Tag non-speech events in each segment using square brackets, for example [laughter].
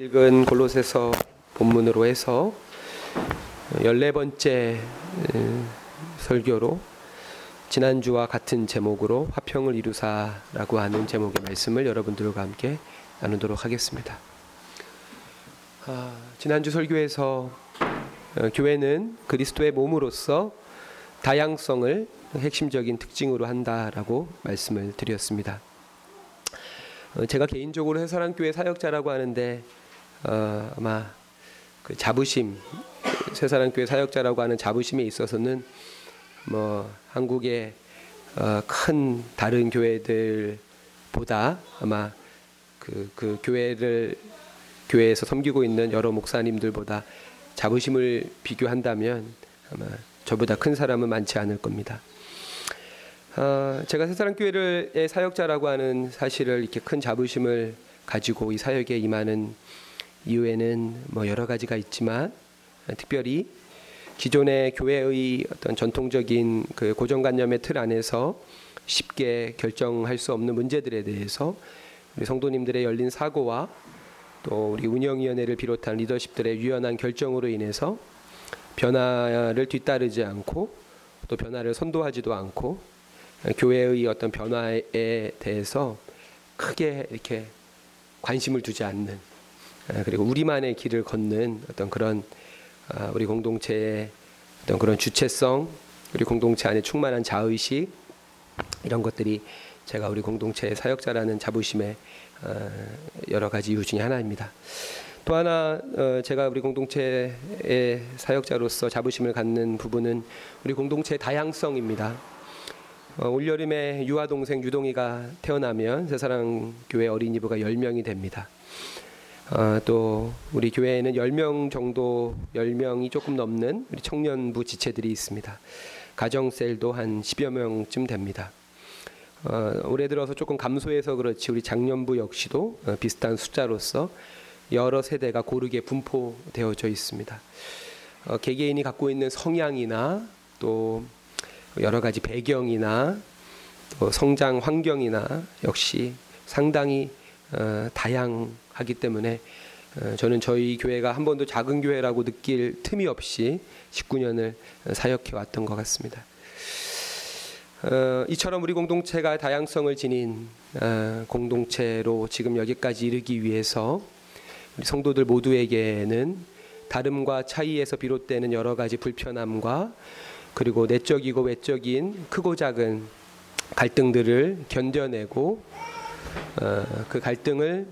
읽은 골로새서 본문으로 해서 14번째 설교로 지난주와 같은 제목으로 화평을 이루사라고 하는 제목의 말씀을 여러분들과 함께 나누도록 하겠습니다. 아, 지난주 설교에서 어, 교회는 그리스도의 몸으로서 다양성을 핵심적인 특징으로 한다라고 말씀을 드렸습니다. 어, 제가 개인적으로 해사랑교회 사역자라고 하는데 어, 아마 그 자부심 새사랑교회 사역자라고 하는 자부심에 있어서는 뭐 한국의 어, 큰 다른 교회들보다 아마 그, 그 교회를 교회에서 섬기고 있는 여러 목사님들보다 자부심을 비교한다면 아마 저보다 큰 사람은 많지 않을 겁니다. 어, 제가 새사랑교회의 사역자라고 하는 사실을 이렇게 큰 자부심을 가지고 이 사역에 임하는 이유에는 뭐 여러 가지가 있지만 특별히 기존의 교회의 어떤 전통적인 그 고정관념의 틀 안에서 쉽게 결정할 수 없는 문제들에 대해서 우리 성도님들의 열린 사고와 또 우리 운영위원회를 비롯한 리더십들의 유연한 결정으로 인해서 변화를 뒤따르지 않고 또 변화를 선도하지도 않고 교회의 어떤 변화에 대해서 크게 이렇게 관심을 두지 않는 아, 그리고 우리만의 길을 걷는 어떤 그런 아, 우리 공동체의 어떤 그런 주체성, 우리 공동체 안에 충만한 자의식 이런 것들이 제가 우리 공동체의 사역자라는 자부심의 아, 여러 가지 이유 중에 하나입니다. 또 하나 어, 제가 우리 공동체의 사역자로서 자부심을 갖는 부분은 우리 공동체의 다양성입니다. 어, 올여름에 유아 동생 유동이가 태어나면 새사랑 교회 어린이부가 10명이 됩니다. 어, 또 우리 교회에는 10명 정도 10명이 조금 넘는 우리 청년부 지체들이 있습니다. 가정셀도 한 10여 명쯤 됩니다. 어, 올해 들어서 조금 감소해서 그렇지 우리 작년부 역시도 어, 비슷한 숫자로서 여러 세대가 고르게 분포되어져 있습니다. 어, 개개인이 갖고 있는 성향이나 또 여러 가지 배경이나 또 성장 환경이나 역시 상당히 어, 다양 하기 때문에 어, 저는 저희 교회가 한 번도 작은 교회라고 느낄 틈이 없이 19년을 사역해 왔던 것 같습니다. 어, 이처럼 우리 공동체가 다양성을 지닌 어, 공동체로 지금 여기까지 이르기 위해서 우리 성도들 모두에게는 다름과 차이에서 비롯되는 여러 가지 불편함과 그리고 내적이고 외적인 크고 작은 갈등들을 견뎌내고 어, 그 갈등을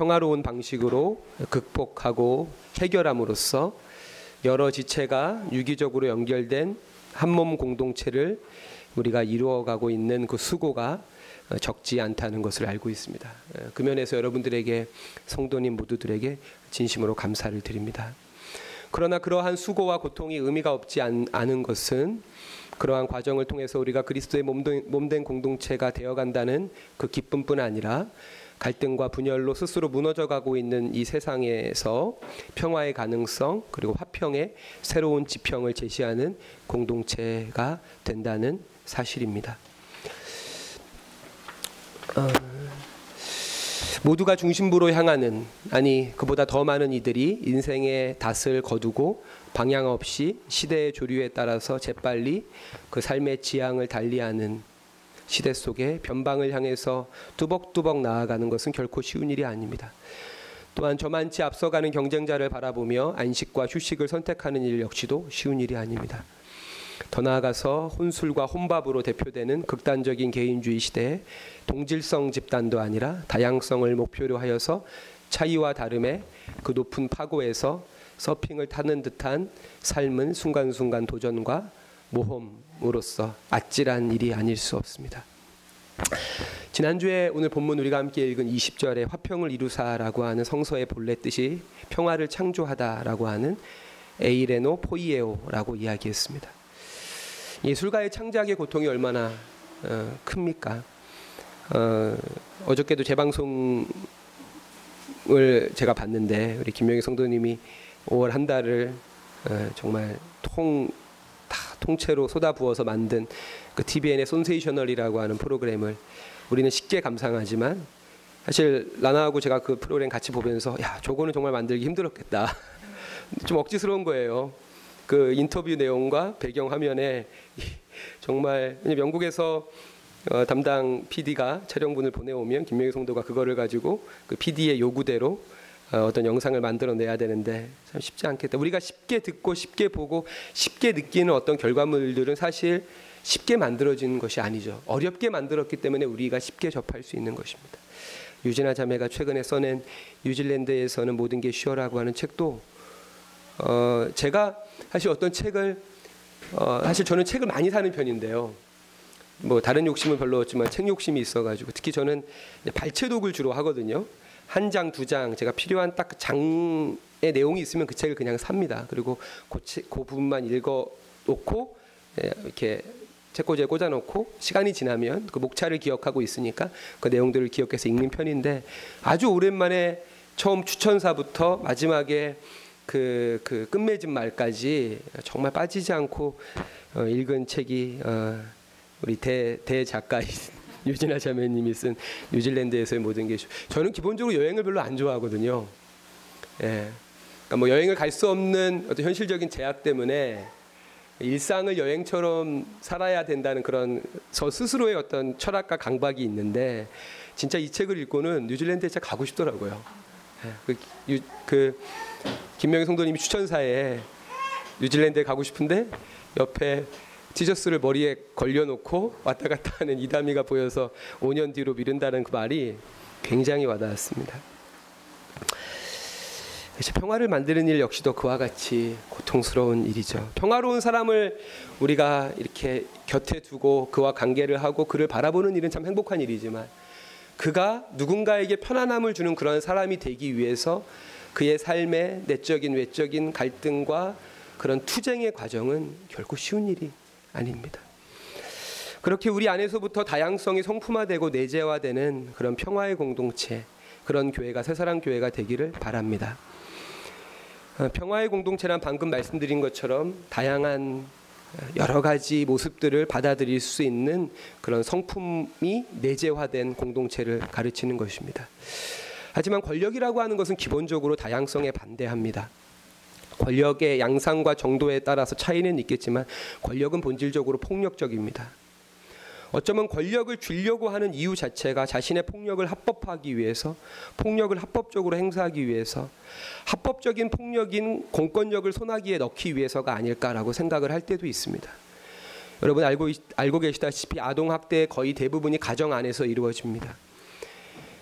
평화로운 방식으로 극복하고 해결함으로써 여러 지체가 유기적으로 연결된 한 몸 공동체를 우리가 이루어가고 있는 그 수고가 적지 않다는 것을 알고 있습니다. 어, 그 면에서 여러분들에게 성도님 모두들에게 진심으로 감사를 드립니다. 그러나 그러한 수고와 고통이 의미가 없지 않 은 것은 그러한 과정을 통해서 우리가 그리스도의 몸된 공동체가 되어간다는 그 기쁨뿐 아니라 갈등과 분열로 스스로 무너져 가고 있는 이 세상에서 평화의 가능성 그리고 화평의 새로운 지평을 제시하는 공동체가 된다는 사실입니다. 어... 모두가 중심부로 향하는 아니 그보다 더 많은 이들이 인생의 닷을 거두고 방향 없이 시대의 조류에 따라서 재빨리 그 삶의 지향을 달리하는 시대 속에 변방을 향해서 뚜벅뚜벅 나아가는 것은 결코 쉬운 일이 아닙니다. 또한 저만치 앞서가는 경쟁자를 바라보며 안식과 휴식을 선택하는 일 역시도 쉬운 일이 아닙니다. 더 나아가서 혼술과 혼밥으로 대표되는 극단적인 개인주의 시대에 동질성 집단도 아니라 다양성을 목표로 하여서 차이와 다름의 그 높은 파고에서 서핑을 타는 듯한 삶은 순간순간 도전과 모험으로서 아찔한 일이 아닐 수 없습니다. 지난주에 오늘 본문 우리가 함께 읽은 20절에 화평을 이루사라고 하는 성서의 본래 뜻이 평화를 창조하다라고 하는 에이레노 포이에오라고 이야기했습니다. 예술가의 창작의 고통이 얼마나 어, 큽니까? 어, 어저께도 재방송을 제가 봤는데 우리 김명희 성도님이 5월 한 달을 어, 정말 통 다 통째로 쏟아부어서 만든 그 TVN의 손세이셔널이라고 하는 프로그램을 우리는 쉽게 감상하지만 사실 라나하고 제가 그 프로그램 같이 보면서 야 저거는 정말 만들기 힘들었겠다. [laughs] 좀 억지스러운 거예요. 그 인터뷰 내용과 배경 화면에 이- 정말 왜냐면 영국에서 어, 담당 PD가 촬영분을 보내오면 김명희 성도가 그거를 가지고 그 PD의 요구대로 어, 어떤 영상을 만들어내야 되는데 참 쉽지 않겠다. 우리가 쉽게 듣고 쉽게 보고 쉽게 느끼는 어떤 결과물들은 사실 쉽게 만들어지는 것이 아니죠. 어렵게 만들었기 때문에 우리가 쉽게 접할 수 있는 것입니다. 유진아 자매가 최근에 써낸 뉴질랜드에서는 모든 게 쉬어라고 하는 책도 어, 제가 사실 어떤 책을 어, 사실 저는 책을 많이 사는 편인데요. 뭐 다른 욕심은 별로 없지만 책 욕심이 있어가지고 특히 저는 발췌독을 주로 하거든요. 한 장, 두 장 제가 필요한 딱그 장의 내용이 있으면 그 책을 그냥 삽니다. 그리고 그, 책- 그 부분만 읽어 놓고 예, 이렇게 책꽂이에 꽂아놓고 시간이 지나면 그 목차를 기억하고 있으니까 그 내용들을 기억해서 읽는 편인데 아주 오랜만에 처음 추천사부터 마지막에 그, 그 끝맺은 말까지 정말 빠지지 않고 어, 읽은 책이 어, 우리 대, 대 작가인 [laughs] 유진아 자매님이 쓴 뉴질랜드에서의 모든 게 쉬- 저는 기본적으로 여행을 별로 안 좋아하거든요. 예. 그러니까 뭐 여행을 갈 수 없는 어떤 현실적인 제약 때문에 일상을 여행처럼 살아야 된다는 그런 저 스스로의 어떤 철학과 강박이 있는데 진짜 이 책을 읽고는 뉴질랜드에 진짜 가고 싶더라고요. 예. 그, 유, 그 김명희 성도님이 추천사에 뉴질랜드에 가고 싶은데 옆에 티저스를 머리에 걸려놓고 왔다 갔다 하는 이담이가 보여서 5년 뒤로 미룬다는 그 말이 굉장히 와닿았습니다. 평화를 만드는 일 역시도 그와 같이 고통스러운 일이죠. 평화로운 사람을 우리가 이렇게 곁에 두고 그와 관계를 하고 그를 바라보는 일은 참 행복한 일이지만 그가 누군가에게 편안함을 주는 그런 사람이 되기 위해서 그의 삶의 내적인 외적인 갈등과 그런 투쟁의 과정은 결코 쉬운 일이 아닙니다. 그렇게 우리 안에서부터 다양성이 성품화되고 내재화되는 그런 평화의 공동체, 그런 교회가 새사랑 교회가 되기를 바랍니다. 어, 평화의 공동체란 방금 말씀드린 것처럼 다양한 어, 여러 가지 모습들을 받아들일 수 있는 그런 성품이 내재화된 공동체를 가르치는 것입니다. 하지만 권력이라고 하는 것은 기본적으로 다양성에 반대합니다. 권력의 양상과 정도에 따라서 차이는 있겠지만 권력은 본질적으로 폭력적입니다. 어쩌면 권력을 주려고 하는 이유 자체가 자신의 폭력을 합법화하기 위해서 폭력을 합법적으로 행사하기 위해서 합법적인 폭력인 공권력을 손아귀에 넣기 위해서가 아닐까라고 생각을 할 때도 있습니다. 여러분 알고 있- 알고 계시다시피 아동 학대의 거의 대부분이 가정 안에서 이루어집니다.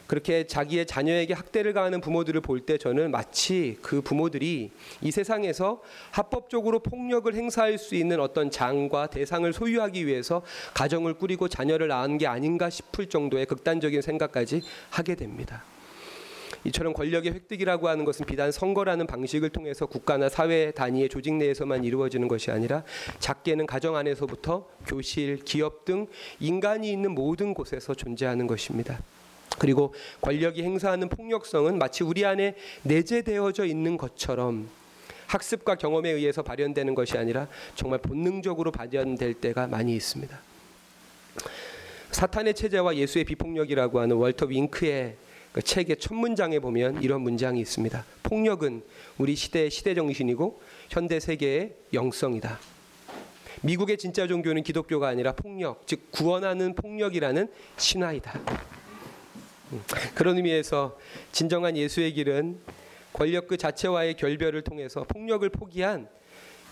그렇게 자기의 자녀에게 학대를 가하는 부모들을 볼 때 저는 마치 그 부모들이 이 세상에서 합법적으로 폭력을 행사할 수 있는 어떤 장과 대상을 소유하기 위해서 가정을 꾸리고 자녀를 낳은 게 아닌가 싶을 정도의 극단적인 생각까지 하게 됩니다. 이처럼 권력의 획득이라고 하는 것은 비단 선거라는 방식을 통해서 국가나 사회 단위의 조직 내에서만 이루어지는 것이 아니라 작게는 가정 안에서부터 교실, 기업 등 인간이 있는 모든 곳에서 존재하는 것입니다. 그리고 권력이 행사하는 폭력성은 마치 우리 안에 내재되어져 있는 것처럼 학습과 경험에 의해서 발현되는 것이 아니라 정말 본능적으로 발현될 때가 많이 있습니다. 사탄의 체제와 예수의 비폭력이라고 하는 월터 윙크의 그 책의 첫 문장에 보면 이런 문장이 있습니다. 폭력은 우리 시대의 시대 정신이고 현대 세계의 영성이다. 미국의 진짜 종교는 기독교가 아니라 폭력, 즉 구원하는 폭력이라는 신화이다. 음, 그런 의미에서 진정한 예수의 길은 권력 그 자체와의 결별을 통해서 폭력을 포기한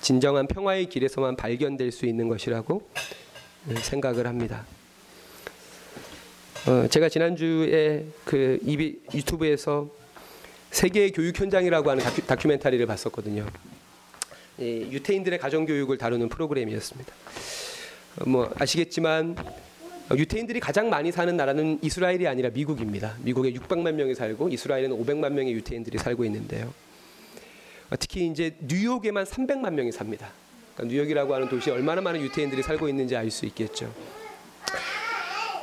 진정한 평화의 길에서만 발견될 수 있는 것이라고 음, 생각을 합니다. 어, 제가 지난주에 그 유튜브에서 세계의 교육 현장이라고 하는 다큐, 다큐멘터리를 봤었거든요. 이 유태인들의 가정 교육을 다루는 프로그램이었습니다. 어, 뭐 아시겠지만 어, 유태인들이 가장 많이 사는 나라는 이스라엘이 아니라 미국입니다. 미국에 600만 명이 살고 이스라엘에는 500만 명의 유태인들이 살고 있는데요. 어, 특히 이제 뉴욕에만 300만 명이 삽니다. 그러니까 뉴욕이라고 하는 도시에 얼마나 많은 유태인들이 살고 있는지 알 수 있겠죠.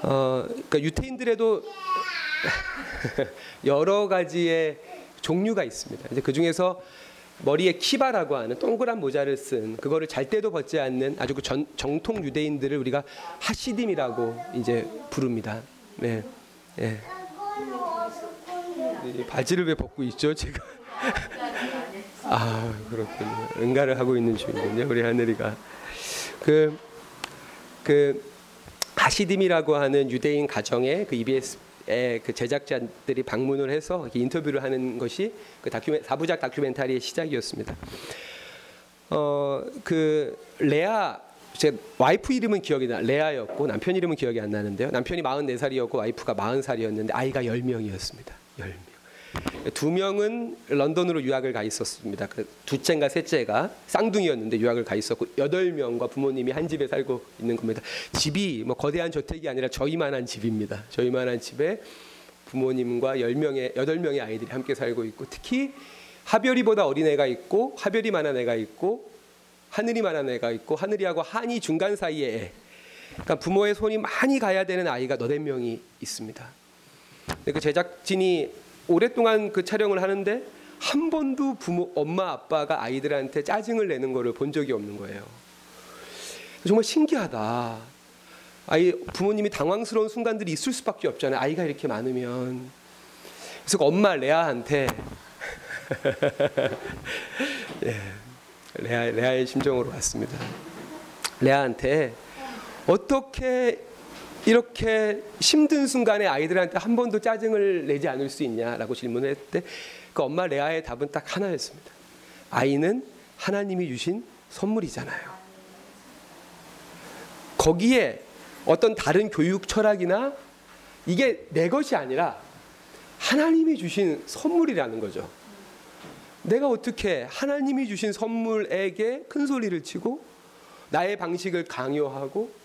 어, 그러니까 유태인들에도 [laughs] 여러 가지의 종류가 있습니다. 이제 그 중에서 머리에 키바라고 하는 동그란 모자를 쓴 그거를 잘 때도 벗지 않는 아주 그 전, 정통 유대인들을 우리가 하시딤이라고 이제 부릅니다. 네, 네. 이 바지를 왜 벗고 있죠? 제가 [laughs] 아 그렇군요. 응가를 하고 있는 중이군요. 우리 하늘이가 그그 하시딤이라고 하는 유대인 가정에 그 EBS의 그 제작자들이 방문을 해서 인터뷰를 하는 것이 그 다큐멘 사부작 다큐멘터리의 시작이었습니다. 어 그 레아 제 와이프 이름은 기억이 나 레아였고 남편 이름은 기억이 안 나는데요. 남편이 44살이었고 와이프가 40살이었는데 아이가 10명이었습니다. 10명. 두 명은 런던으로 유학을 가 있었습니다. 그 둘째인가 셋째가 쌍둥이였는데 유학을 가 있었고 여덟 명과 부모님이 한 집에 살고 있는 겁니다. 집이 뭐 거대한 저택이 아니라 저희만한 집입니다. 저희만한 집에 부모님과 열 명의 여덟 명의 아이들이 함께 살고 있고 특히 하별이보다 어린 애가 있고 하별이만한 애가 있고 하늘이만한 애가 있고 하늘이하고 한이 중간 사이에 애. 그러니까 부모의 손이 많이 가야 되는 아이가 너댓 명이 있습니다. 그 제작진이 오랫동안 그 촬영을 하는데 한 번도 부모 엄마 아빠가 아이들한테 짜증을 내는 거를 본 적이 없는 거예요. 정말 신기하다. 아이 부모님이 당황스러운 순간들이 있을 수밖에 없잖아요. 아이가 이렇게 많으면. 그래서 그 엄마 레아한테 [laughs] 예, 레아 레아의 심정으로 왔습니다. 레아한테 어떻게 이렇게 힘든 순간에 아이들한테 한 번도 짜증을 내지 않을 수 있냐라고 질문을 했을 때그 엄마 레아의 답은 딱 하나였습니다. 아이는 하나님이 주신 선물이잖아요. 거기에 어떤 다른 교육 철학이나 이게 내 것이 아니라 하나님이 주신 선물이라는 거죠. 내가 어떻게 하나님이 주신 선물에게 큰 소리를 치고 나의 방식을 강요하고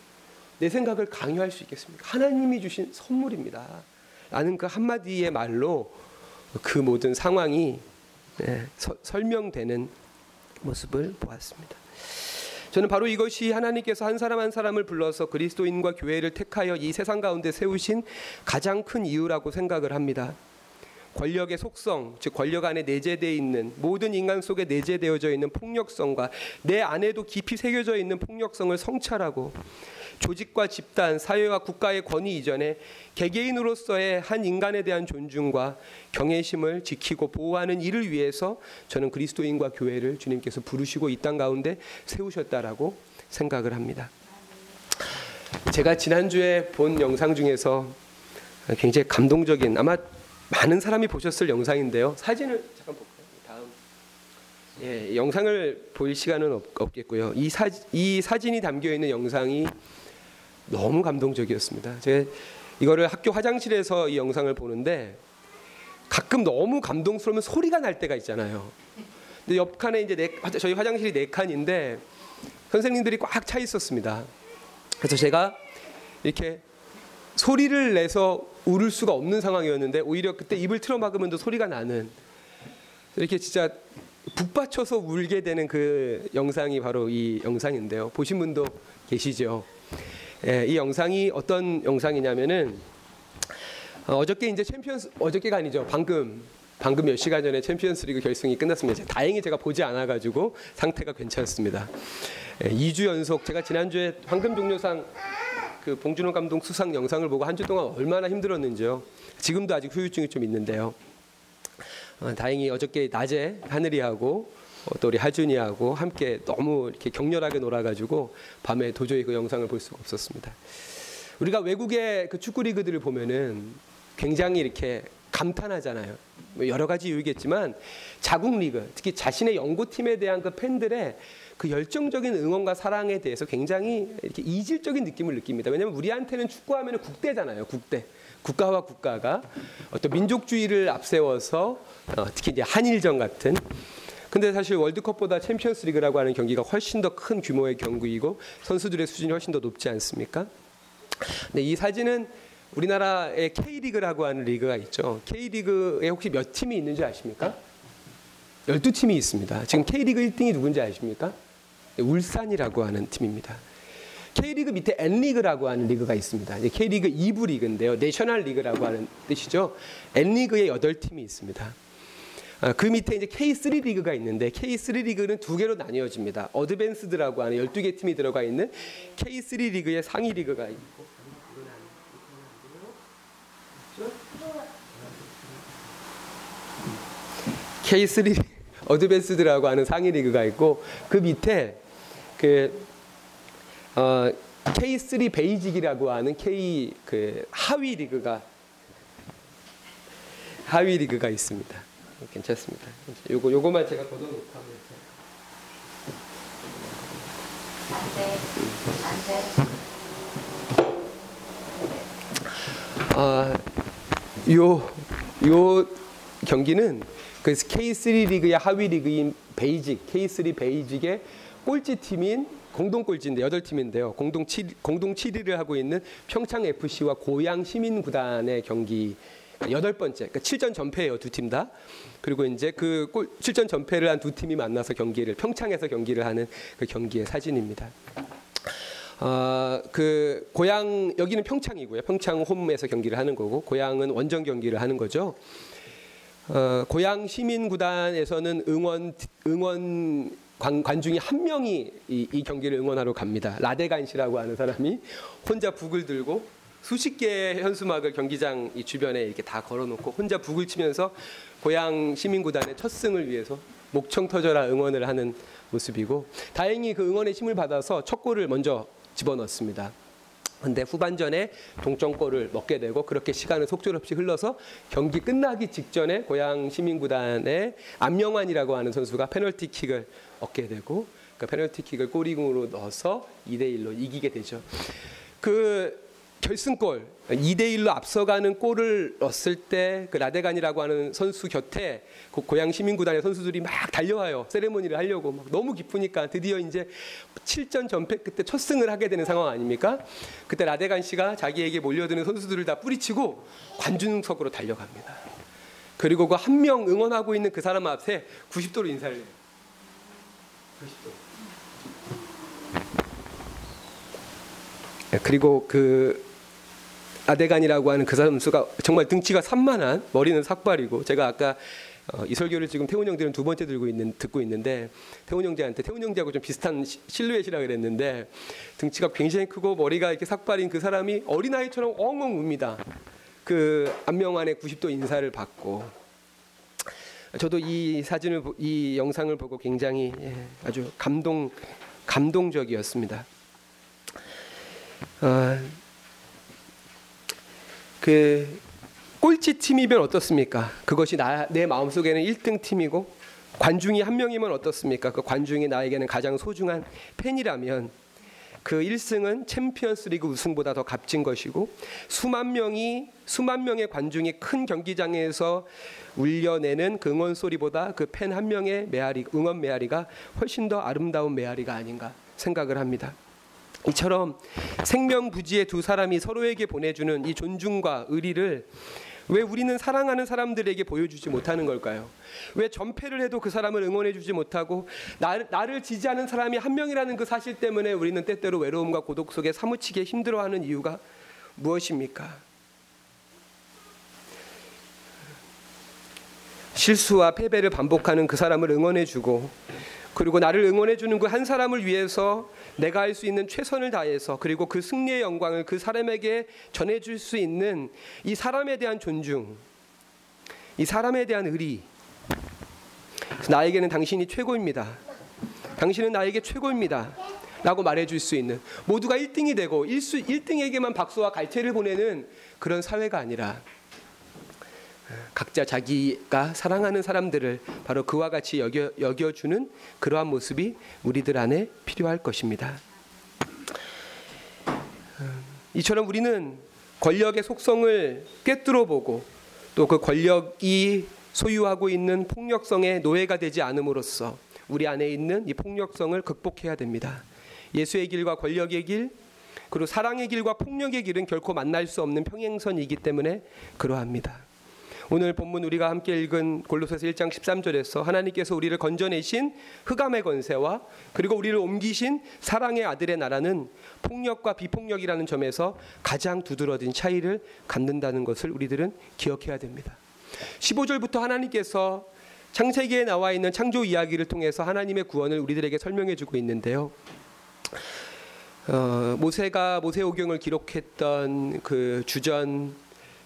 내 생각을 강요할 수 있겠습니까? 하나님이 주신 선물입니다. 라는 그 한마디의 말로 그 모든 상황이 네, 서, 설명되는 모습을 보았습니다. 저는 바로 이것이 하나님께서 한 사람 한 사람을 불러서 그리스도인과 교회를 택하여 이 세상 가운데 세우신 가장 큰 이유라고 생각을 합니다. 권력의 속성, 즉 권력 안에 내재되어 있는 모든 인간 속에 내재되어져 있는 폭력성과 내 안에도 깊이 새겨져 있는 폭력성을 성찰하고 조직과 집단, 사회와 국가의 권위 이전에 개개인으로서의 한 인간에 대한 존중과 경외심을 지키고 보호하는 일을 위해서 저는 그리스도인과 교회를 주님께서 부르시고 이 땅 가운데 세우셨다라고 생각을 합니다. 제가 지난주에 본 영상 중에서 굉장히 감동적인 아마 많은 사람이 보셨을 영상인데요. 사진을 잠깐 볼까요? 다음. 예, 영상을 볼 시간은 없, 겠고요 이, 사, 이 사진이 담겨 있는 영상이 너무 감동적이었습니다. 제가 이거를 학교 화장실에서 이 영상을 보는데 가끔 너무 감동스러우면 소리가 날 때가 있잖아요. 근데 옆 칸에 이제 네, 저희 화장실이 네 칸인데 선생님들이 꽉 차 있었습니다. 그래서 제가 이렇게 소리를 내서 울을 수가 없는 상황이었는데 오히려 그때 입을 틀어 막으면 더 소리가 나는 이렇게 진짜 북받쳐서 울게 되는 그 영상이 바로 이 영상인데요. 보신 분도 계시죠. 예, 이 영상이 어떤 영상이냐면은 어, 어저께 이제 챔피언스 어저께가 아니죠. 방금 방금 몇 시간 전에 챔피언스리그 결승이 끝났습니다. 다행히 제가 보지 않아 가지고 상태가 괜찮습니다. 예, 2주 연속 제가 지난주에 황금 종려상 그 봉준호 감독 수상 영상을 보고 한 주 동안 얼마나 힘들었는지요. 지금도 아직 후유증이 좀 있는데요. 어, 다행히 어저께 낮에 하늘이하고 어, 또 우리 하준이하고 함께 너무 이렇게 격렬하게 놀아가지고 밤에 도저히 그 영상을 볼 수가 없었습니다. 우리가 외국의 그 축구 리그들을 보면은 굉장히 이렇게 감탄하잖아요. 뭐 여러 가지 이유겠지만 자국 리그, 특히 자신의 연고팀에 대한 그 팬들의 그 열정적인 응원과 사랑에 대해서 굉장히 이렇게 이질적인 느낌을 느낍니다. 왜냐하면 우리한테는 축구하면 국대잖아요. 국대. 국가와 국가가 어떤 민족주의를 앞세워서 어, 특히 이제 한일전 같은 근데 사실 월드컵보다 챔피언스 리그라고 하는 경기가 훨씬 더 큰 규모의 경기이고 선수들의 수준이 훨씬 더 높지 않습니까? 근데 이 사진은 우리나라의 K리그라고 하는 리그가 있죠. K리그에 혹시 몇 팀이 있는지 아십니까? 12팀이 있습니다. 지금 K리그 1등이 누군지 아십니까? 울산이라고 하는 팀입니다. K리그 밑에 N리그라고 하는 리그가 있습니다. K리그 2부 리그인데요. National League라고 하는 뜻이죠. N리그에 8팀이 있습니다. 아, 그 밑에 이제 K3 리그가 있는데 K3 리그는 두 개로 나뉘어집니다. Advanced라고 하는 12개 팀이 들어가 있는 K3 리그의 상위 리그가 있고 K3 [laughs] Advanced라고 하는 상위 리그가 있고 그 밑에 그 어, K3 Basic이라고 하는 K 그 하위 리그가 하위 리그가 있습니다. 괜찮습니다. 요거 요거만 제가 걷어놓고 하면 아, 요, 요 경기는 그 K3 리그의 하위 리그인 베이직, K3 베이직의 꼴찌 팀인 공동 꼴찌인데 여덟 팀인데요. 공동 7 공동 7위를 하고 있는 평창 FC와 고양 시민 구단의 경기 여덟 번째, 그러니까 7전 전패예요 두 팀 다. 그리고 이제 그 골, 7전 전패를 한 두 팀이 만나서 경기를 평창에서 경기를 하는 그 경기의 사진입니다. 아, 그 고향 여기는 평창이고요. 평창 홈에서 경기를 하는 거고 고향은 원정 경기를 하는 거죠. 어, 고향 시민 구단에서는 응원 응원 관, 관중이 한 명이 이, 이 경기를 응원하러 갑니다. 라데간 씨라고 하는 사람이 혼자 북을 들고 수십 개의 현수막을 경기장 이 주변에 이렇게 다 걸어놓고 혼자 북을 치면서 고향 시민구단의 첫 승을 위해서 목청 터져라 응원을 하는 모습이고 다행히 그 응원의 힘을 받아서 첫 골을 먼저 집어넣습니다. 근데 후반전에 동점골을 먹게 되고 그렇게 시간은 속절없이 흘러서 경기 끝나기 직전에 고향 시민구단의 안명환이라고 하는 선수가 페널티킥을 얻게 되고 그 페널티킥을 꼬리공으로 넣어서 2대 1로 이기게 되죠. 그 결승골 2대 1로 앞서가는 골을 넣었을 때 그 라데간이라고 하는 선수 곁에 그 고향 시민구단의 선수들이 막 달려와요. 세레모니를 하려고 막 너무 기쁘니까 드디어 이제 7전 전패 그때 첫 승을 하게 되는 상황 아닙니까? 그때 라데간 씨가 자기에게 몰려드는 선수들을 다 뿌리치고 관중석으로 달려갑니다. 그리고 그 한 명 응원하고 있는 그 사람 앞에 90도로 인사를 해요. 90도. 그리고 그 아데간이라고 하는 그 선수가 정말 등치가 산만한 머리는 삭발이고 제가 아까 어, 이 설교를 지금 태훈 형제는 두 번째 들고 있는 듣고 있는데 태훈 형제한테 태훈 형제하고 좀 비슷한 시- 실루엣이라 그랬는데 등치가 굉장히 크고 머리가 이렇게 삭발인 그 사람이 어린 아이처럼 엉엉 웁니다. 그 안명환의 90도 인사를 받고 저도 이 사진을 보- 이 영상을 보고 굉장히 예, 아주 감동 감동적이었습니다. 아, 그 꼴찌 팀이면 어떻습니까? 그것이 나, 내 마음속에는 1등 팀이고 관중이 한 명이면 어떻습니까? 그 관중이 나에게는 가장 소중한 팬이라면 그 1승은 챔피언스리그 우승보다 더 값진 것이고 수만 명이 수만 명의 관중이 큰 경기장에서 울려내는 그 응원 소리보다 그 팬 한 명의 메아리 응원 메아리가 훨씬 더 아름다운 메아리가 아닌가 생각을 합니다. 이처럼 생명부지의 두 사람이 서로에게 보내주는 이 존중과 의리를 왜 우리는 사랑하는 사람들에게 보여주지 못하는 걸까요? 왜 전패를 해도 그 사람을 응원해주지 못하고 나를, 나를 지지하는 사람이 한 명이라는 그 사실 때문에 우리는 때때로 외로움과 고독 속에 사무치게 힘들어하는 이유가 무엇입니까? 실수와 패배를 반복하는 그 사람을 응원해주고 그리고 나를 응원해주는 그 한 사람을 위해서 내가 할 수 있는 최선을 다해서 그리고 그 승리의 영광을 그 사람에게 전해줄 수 있는 이 사람에 대한 존중, 이 사람에 대한 의리. 나에게는 당신이 최고입니다. 당신은 나에게 최고입니다. 라고 말해줄 수 있는 모두가 1등이 되고 1수, 1등에게만 박수와 갈채를 보내는 그런 사회가 아니라 각자 자기가 사랑하는 사람들을 바로 그와 같이 여겨, 여겨주는 그러한 모습이 우리들 안에 필요할 것입니다. 음, 이처럼 우리는 권력의 속성을 꿰뚫어 보고 또 그 권력이 소유하고 있는 폭력성의 노예가 되지 않음으로써 우리 안에 있는 이 폭력성을 극복해야 됩니다. 예수의 길과 권력의 길 그리고 사랑의 길과 폭력의 길은 결코 만날 수 없는 평행선이기 때문에 그러합니다. 오늘 본문 우리가 함께 읽은 골로새서 1장 13절에서 하나님께서 우리를 건져내신 흑암의 권세와 그리고 우리를 옮기신 사랑의 아들의 나라는 폭력과 비폭력이라는 점에서 가장 두드러진 차이를 갖는다는 것을 우리들은 기억해야 됩니다. 15절부터 하나님께서 창세기에 나와 있는 창조 이야기를 통해서 하나님의 구원을 우리들에게 설명해 주고 있는데요. 어, 모세가 모세오경을 기록했던 그 주전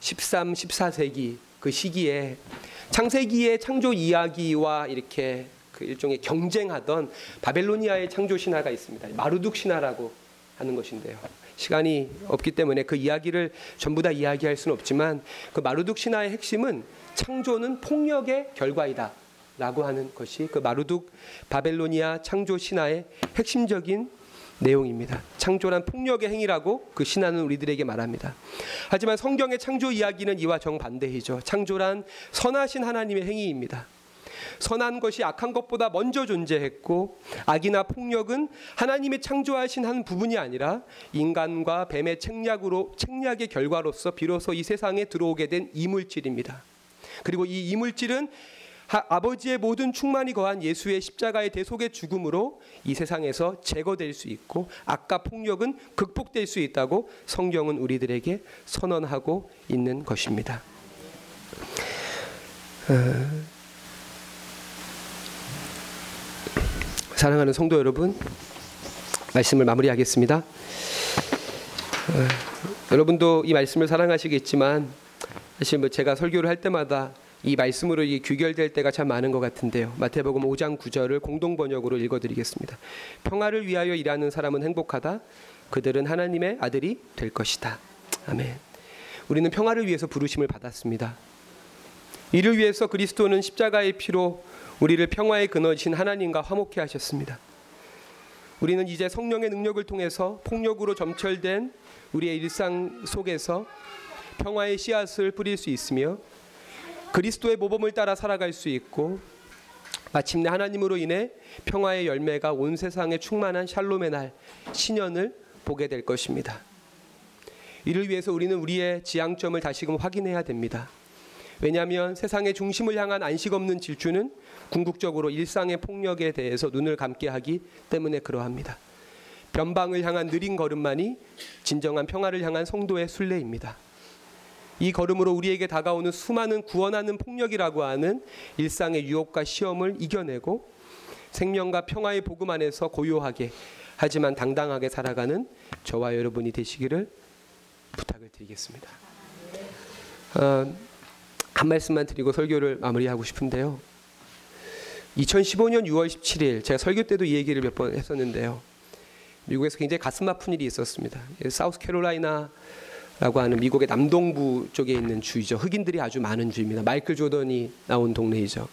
13, 14세기 그 시기에 창세기의 창조 이야기와 이렇게 그 일종의 경쟁하던 바벨로니아의 창조 신화가 있습니다. 마루둑 신화라고 하는 것인데요. 시간이 없기 때문에 그 이야기를 전부 다 이야기할 수는 없지만 그 마루둑 신화의 핵심은 창조는 폭력의 결과이다. 라고 하는 것이 그 마루둑 바벨로니아 창조 신화의 핵심적인 내용입니다. 창조란 폭력의 행위라고 그 신화는 우리들에게 말합니다. 하지만 성경의 창조 이야기는 이와 정반대이죠. 창조란 선하신 하나님의 행위입니다. 선한 것이 악한 것보다 먼저 존재했고 악이나 폭력은 하나님이 창조하신 한 부분이 아니라 인간과 뱀의 책략으로 책략의 결과로서 비로소 이 세상에 들어오게 된 이물질입니다. 그리고 이 이물질은 하, 아버지의 모든 충만이 거한 예수의 십자가의 대속의 죽음으로 이 세상에서 제거될 수 있고 악과 폭력은 극복될 수 있다고 성경은 우리들에게 선언하고 있는 것입니다. 어, 사랑하는 성도 여러분, 말씀을 마무리하겠습니다. 어, 여러분도 이 말씀을 사랑하시겠지만 사실 뭐 제가 설교를 할 때마다 이 말씀으로 이 귀결될 때가 참 많은 것 같은데요. 마태복음 5장 9절을 공동 번역으로 읽어드리겠습니다. 평화를 위하여 일하는 사람은 행복하다. 그들은 하나님의 아들이 될 것이다. 아멘. 우리는 평화를 위해서 부르심을 받았습니다. 이를 위해서 그리스도는 십자가의 피로 우리를 평화의 근원이신 하나님과 화목케 하셨습니다. 우리는 이제 성령의 능력을 통해서 폭력으로 점철된 우리의 일상 속에서 평화의 씨앗을 뿌릴 수 있으며 그리스도의 모범을 따라 살아갈 수 있고 마침내 하나님으로 인해 평화의 열매가 온 세상에 충만한 샬롬의 날 신년을 보게 될 것입니다. 이를 위해서 우리는 우리의 지향점을 다시금 확인해야 됩니다. 왜냐하면 세상의 중심을 향한 안식 없는 질주는 궁극적으로 일상의 폭력에 대해서 눈을 감게 하기 때문에 그러합니다. 변방을 향한 느린 걸음만이 진정한 평화를 향한 성도의 순례입니다. 이 걸음으로 우리에게 다가오는 수많은 구원하는 폭력이라고 하는 일상의 유혹과 시험을 이겨내고 생명과 평화의 복음 안에서 고요하게 하지만 당당하게 살아가는 저와 여러분이 되시기를 부탁을 드리겠습니다. 어, 한 말씀만 드리고 설교를 마무리하고 싶은데요. 2015년 6월 17일 제가 설교 때도 이 얘기를 몇 번 했었는데요. 미국에서 굉장히 가슴 아픈 일이 있었습니다. 사우스캐롤라이나 라고 하는 미국의 남동부 쪽에 있는 주이죠. 흑인들이 아주 많은 주입니다. 마이클 조던이 나온 동네이죠.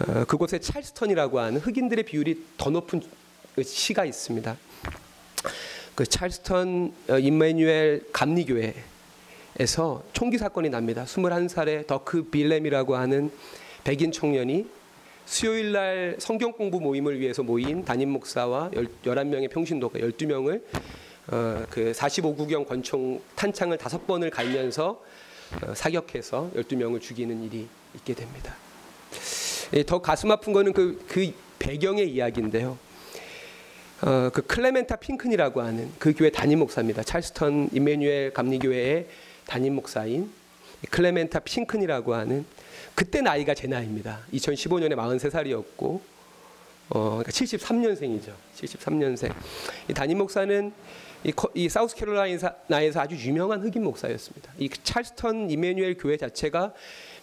어, 그곳에 찰스턴이라고 하는 흑인들의 비율이 더 높은 시가 있습니다. 그 찰스턴 어, 임마누엘 감리교회에서 총기 사건이 납니다. 21살의 더크 빌렘이라고 하는 백인 청년이 수요일 날 성경 공부 모임을 위해서 모인 담임 목사와 11명의 평신도가 12명을 어, 그 45구경 권총 탄창을 다섯 번을 갈면서 어, 사격해서 12명을 죽이는 일이 있게 됩니다. 예, 더 가슴 아픈 거는 그, 그 배경의 이야기인데요. 어, 그 클레멘타 핑큰이라고 하는 그 교회 담임 목사입니다. 찰스턴 이메뉴엘 감리교회의 담임 목사인 클레멘타 핑큰이라고 하는 그때 나이가 제 나이입니다. 2015년에 43살이었고 어, 그러니까 73년생이죠. 73년생. 이 담임 목사는 이, 이 사우스캐롤라이나에서 아주 유명한 흑인 목사였습니다. 이 찰스턴 이메뉴엘 교회 자체가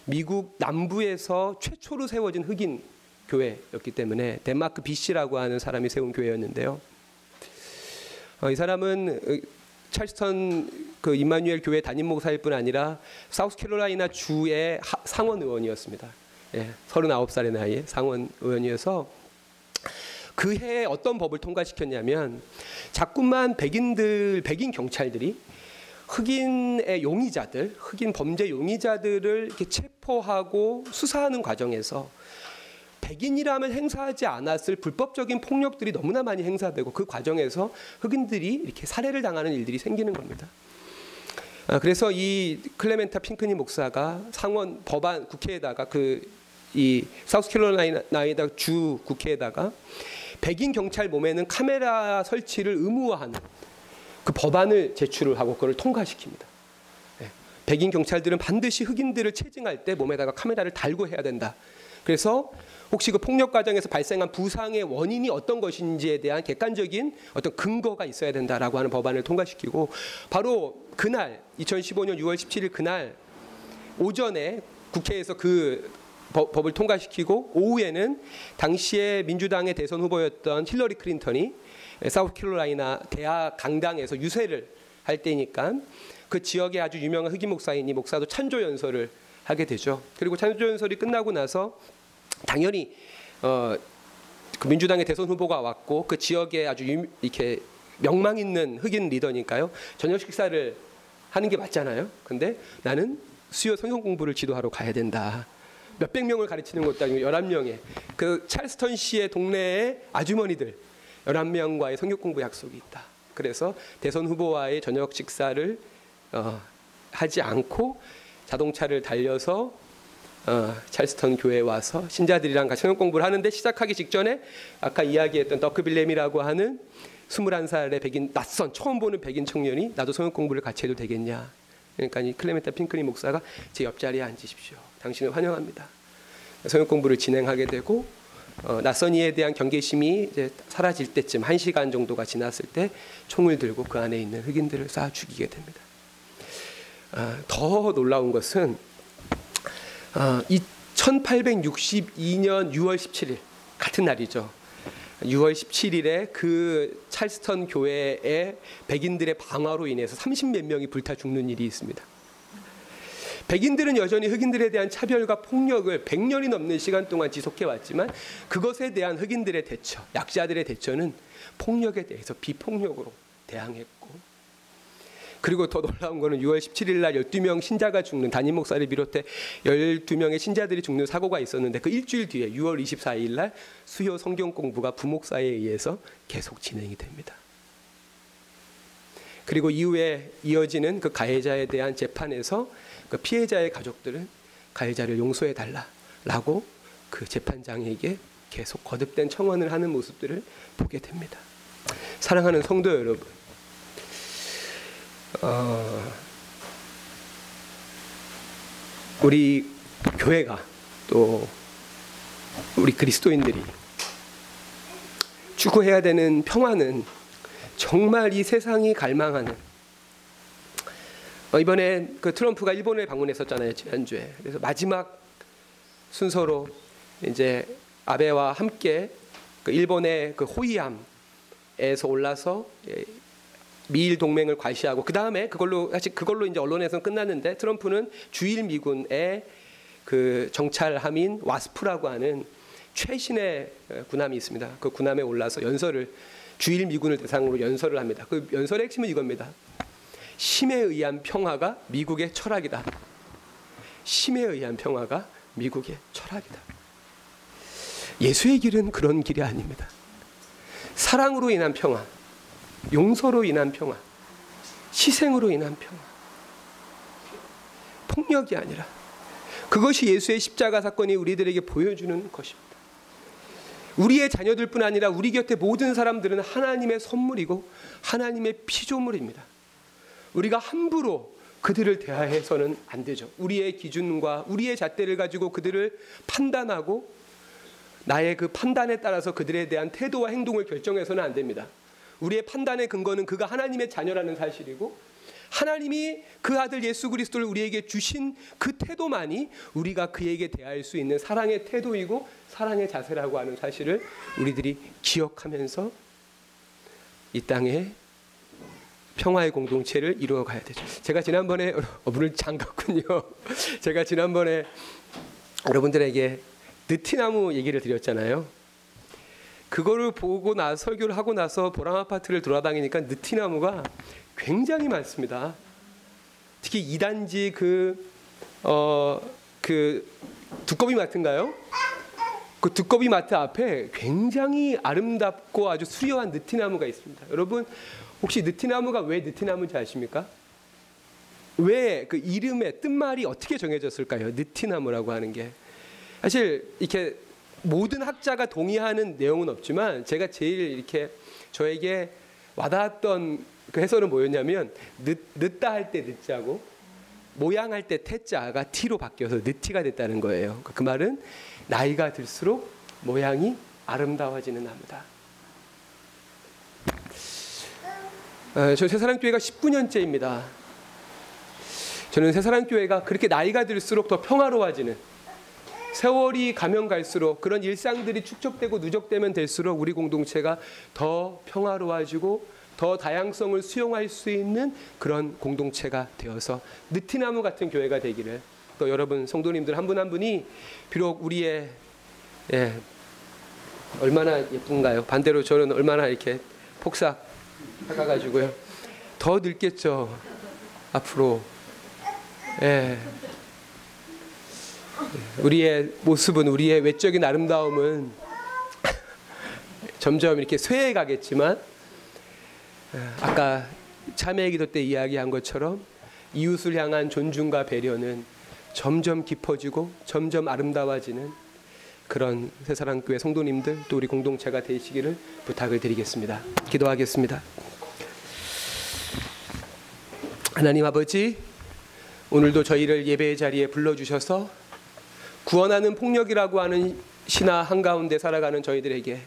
미국 남부에서 최초로 세워진 흑인 교회였기 때문에 덴마크 BC라고 하는 사람이 세운 교회였는데요. 어, 이 사람은 어, 찰스턴 그 이마누엘 교회 담임 목사일 뿐 아니라 사우스캐롤라이나 주의 상원 의원이었습니다. 예, 39살의 나이에 상원 의원이어서 그 해에 어떤 법을 통과시켰냐면 자꾸만 백인들 백인 경찰들이 흑인의 용의자들, 흑인 범죄 용의자들을 이렇게 체포하고 수사하는 과정에서 백인이라면 행사하지 않았을 불법적인 폭력들이 너무나 많이 행사되고 그 과정에서 흑인들이 이렇게 살해를 당하는 일들이 생기는 겁니다. 아, 그래서 이 클레멘타 핑크니 목사가 상원 법안 국회에다가 그 이 사우스캐롤라이나 주 국회에다가 백인 경찰 몸에는 카메라 설치를 의무화하는 그 법안을 제출을 하고 그걸 통과시킵니다. 네. 백인 경찰들은 반드시 흑인들을 체증할 때 몸에다가 카메라를 달고 해야 된다. 그래서 혹시 그 폭력 과정에서 발생한 부상의 원인이 어떤 것인지에 대한 객관적인 어떤 근거가 있어야 된다라고 하는 법안을 통과시키고 바로 그날 2015년 6월 17일 그날 오전에 국회에서 그 법- 법을 통과시키고 오후에는 당시에 민주당의 대선 후보였던 힐러리 클린턴이 사우스캐롤라이나 대학 강당에서 유세를 할 때니까 그 지역의 아주 유명한 흑인 목사인 이 목사도 찬조 연설을 하게 되죠. 그리고 찬조 연설이 끝나고 나서 당연히 어, 그 민주당의 대선 후보가 왔고 그 지역에 아주 유, 이렇게 명망 있는 흑인 리더니까요. 저녁 식사를 하는 게 맞잖아요. 근데 나는 수요 성경 공부를 지도하러 가야 된다. 몇백 명을 가르치는 것도 아니고 11명의 그 찰스턴 시의 동네의 아주머니들 11명과의 성경 공부 약속이 있다. 그래서 대선 후보와의 저녁 식사를 어, 하지 않고 자동차를 달려서 어, 찰스턴 교회에 와서 신자들이랑 같이 성경 공부를 하는데 시작하기 직전에 아까 이야기했던 더크빌렘이라고 하는 21살의 백인 낯선 처음 보는 백인 청년이 나도 성경 공부를 같이 해도 되겠냐. 그러니까 이 클레멘타 핑클리 목사가 제 옆자리에 앉으십시오. 당신을 환영합니다. 성경 공부를 진행하게 되고 어, 낯선 이에 대한 경계심이 이제 사라질 때쯤 한 시간 정도가 지났을 때 총을 들고 그 안에 있는 흑인들을 쏴 죽이게 됩니다. 아, 더 놀라운 것은 어, 이 1862년 6월 17일 같은 날이죠. 6월 17일에 그 찰스턴 교회의 백인들의 방화로 인해서 30몇 명이 불타 죽는 일이 있습니다. 백인들은 여전히 흑인들에 대한 차별과 폭력을 100년이 넘는 시간 동안 지속해 왔지만 그것에 대한 흑인들의 대처, 약자들의 대처는 폭력에 대해서 비폭력으로 대항했고 그리고 더 놀라운 거는 6월 17일 날 12명 신자가 죽는 담임 목사를 비롯해 12명의 신자들이 죽는 사고가 있었는데 그 일주일 뒤에 6월 24일 날 수요 성경 공부가 부목사에 의해서 계속 진행이 됩니다. 그리고 이후에 이어지는 그 가해자에 대한 재판에서 그 피해자의 가족들은 가해자를 용서해 달라라고 그 재판장에게 계속 거듭된 청원을 하는 모습들을 보게 됩니다. 사랑하는 성도 여러분, 어, 우리 교회가 또 우리 그리스도인들이 추구해야 되는 평화는 정말 이 세상이 갈망하는 어, 이번에 그 트럼프가 일본을 방문했었잖아요 지난주에. 그래서 마지막 순서로 이제 아베와 함께 그 일본의 그 호이암에서 올라서 예, 미일 동맹을 과시하고 그 다음에 그걸로 사실 그걸로 이제 언론에서는 끝났는데 트럼프는 주일 미군의 그 정찰함인 와스프라고 하는 최신의 군함이 있습니다. 그 군함에 올라서 연설을 주일 미군을 대상으로 연설을 합니다. 그 연설의 핵심은 이겁니다. 힘에 의한 평화가 미국의 철학이다. 힘에 의한 평화가 미국의 철학이다. 예수의 길은 그런 길이 아닙니다. 사랑으로 인한 평화, 용서로 인한 평화, 희생으로 인한 평화. 폭력이 아니라 그것이 예수의 십자가 사건이 우리들에게 보여주는 것입니다. 우리의 자녀들뿐 아니라 우리 곁에 모든 사람들은 하나님의 선물이고 하나님의 피조물입니다. 우리가 함부로 그들을 대하해서는 안 되죠. 우리의 기준과 우리의 잣대를 가지고 그들을 판단하고 나의 그 판단에 따라서 그들에 대한 태도와 행동을 결정해서는 안 됩니다. 우리의 판단의 근거는 그가 하나님의 자녀라는 사실이고 하나님이 그 아들 예수 그리스도를 우리에게 주신 그 태도만이 우리가 그에게 대할 수 있는 사랑의 태도이고 사랑의 자세라고 하는 사실을 우리들이 기억하면서 이 땅에 평화의 공동체를 이루어 가야 되죠. 제가 지난번에 어, 문을 잠갔군요. [laughs] 제가 지난번에 여러분들에게 느티나무 얘기를 드렸잖아요. 그거를 보고 나 설교를 하고 나서 보람 아파트를 돌아다니니까 느티나무가 굉장히 많습니다. 특히 2단지 그, 어, 그 두꺼비 마트인가요? 그 두꺼비 마트 앞에 굉장히 아름답고 아주 수려한 느티나무가 있습니다. 여러분, 혹시 느티나무가 왜 느티나무인지 아십니까? 왜 그 이름의 뜻말이 어떻게 정해졌을까요? 느티나무라고 하는 게. 사실 이렇게 모든 학자가 동의하는 내용은 없지만 제가 제일 이렇게 저에게 와닿았던 그 해설은 뭐였냐면 늦, 늦다 할 때 늦자고 모양할 때 태자가 티로 바뀌어서 느티가 됐다는 거예요. 그 말은 나이가 들수록 모양이 아름다워지는 나무다. 어, 저 새사랑교회가 19년째입니다. 저는 새사랑교회가 그렇게 나이가 들수록 더 평화로워지는 세월이 가면 갈수록 그런 일상들이 축적되고 누적되면 될수록 우리 공동체가 더 평화로워지고 더 다양성을 수용할 수 있는 그런 공동체가 되어서 느티나무 같은 교회가 되기를 또 여러분 성도님들 한 분한 분이 비록 우리의 예, 얼마나 예쁜가요? 반대로 저는 얼마나 이렇게 폭삭 하가가지고요. 더 늙겠죠. 앞으로. 예. 우리의 모습은 우리의 외적인 아름다움은 점점 이렇게 쇠해 가겠지만 아까 참회 기도 때 이야기한 것처럼 이웃을 향한 존중과 배려는 점점 깊어지고 점점 아름다워지는 그런 새사랑교회 성도님들 또 우리 공동체가 되시기를 부탁을 드리겠습니다. 기도하겠습니다. 하나님 아버지 오늘도 저희를 예배의 자리에 불러주셔서 구원하는 폭력이라고 하는 신화 한가운데 살아가는 저희들에게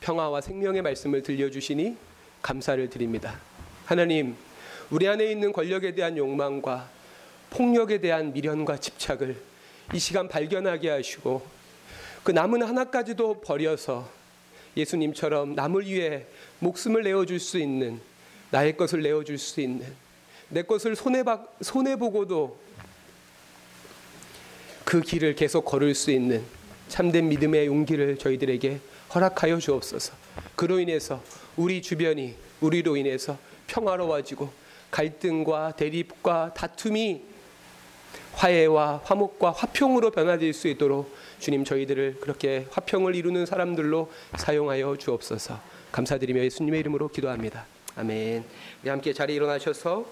평화와 생명의 말씀을 들려주시니 감사를 드립니다. 하나님, 우리 안에 있는 권력에 대한 욕망과 폭력에 대한 미련과 집착을 이 시간 발견하게 하시고 그 남은 하나까지도 버려서 예수님처럼 남을 위해 목숨을 내어줄 수 있는 나의 것을 내어줄 수 있는 내 것을 손해 손해 보고도 그 길을 계속 걸을 수 있는 참된 믿음의 용기를 저희들에게 허락하여 주옵소서. 그로 인해서 우리 주변이 우리로 인해서 평화로워지고 갈등과 대립과 다툼이 화해와 화목과 화평으로 변화될 수 있도록 주님 저희들을 그렇게 화평을 이루는 사람들로 사용하여 주옵소서. 감사드리며 예수님의 이름으로 기도합니다. 아멘. 우리 함께 자리에 일어나셔서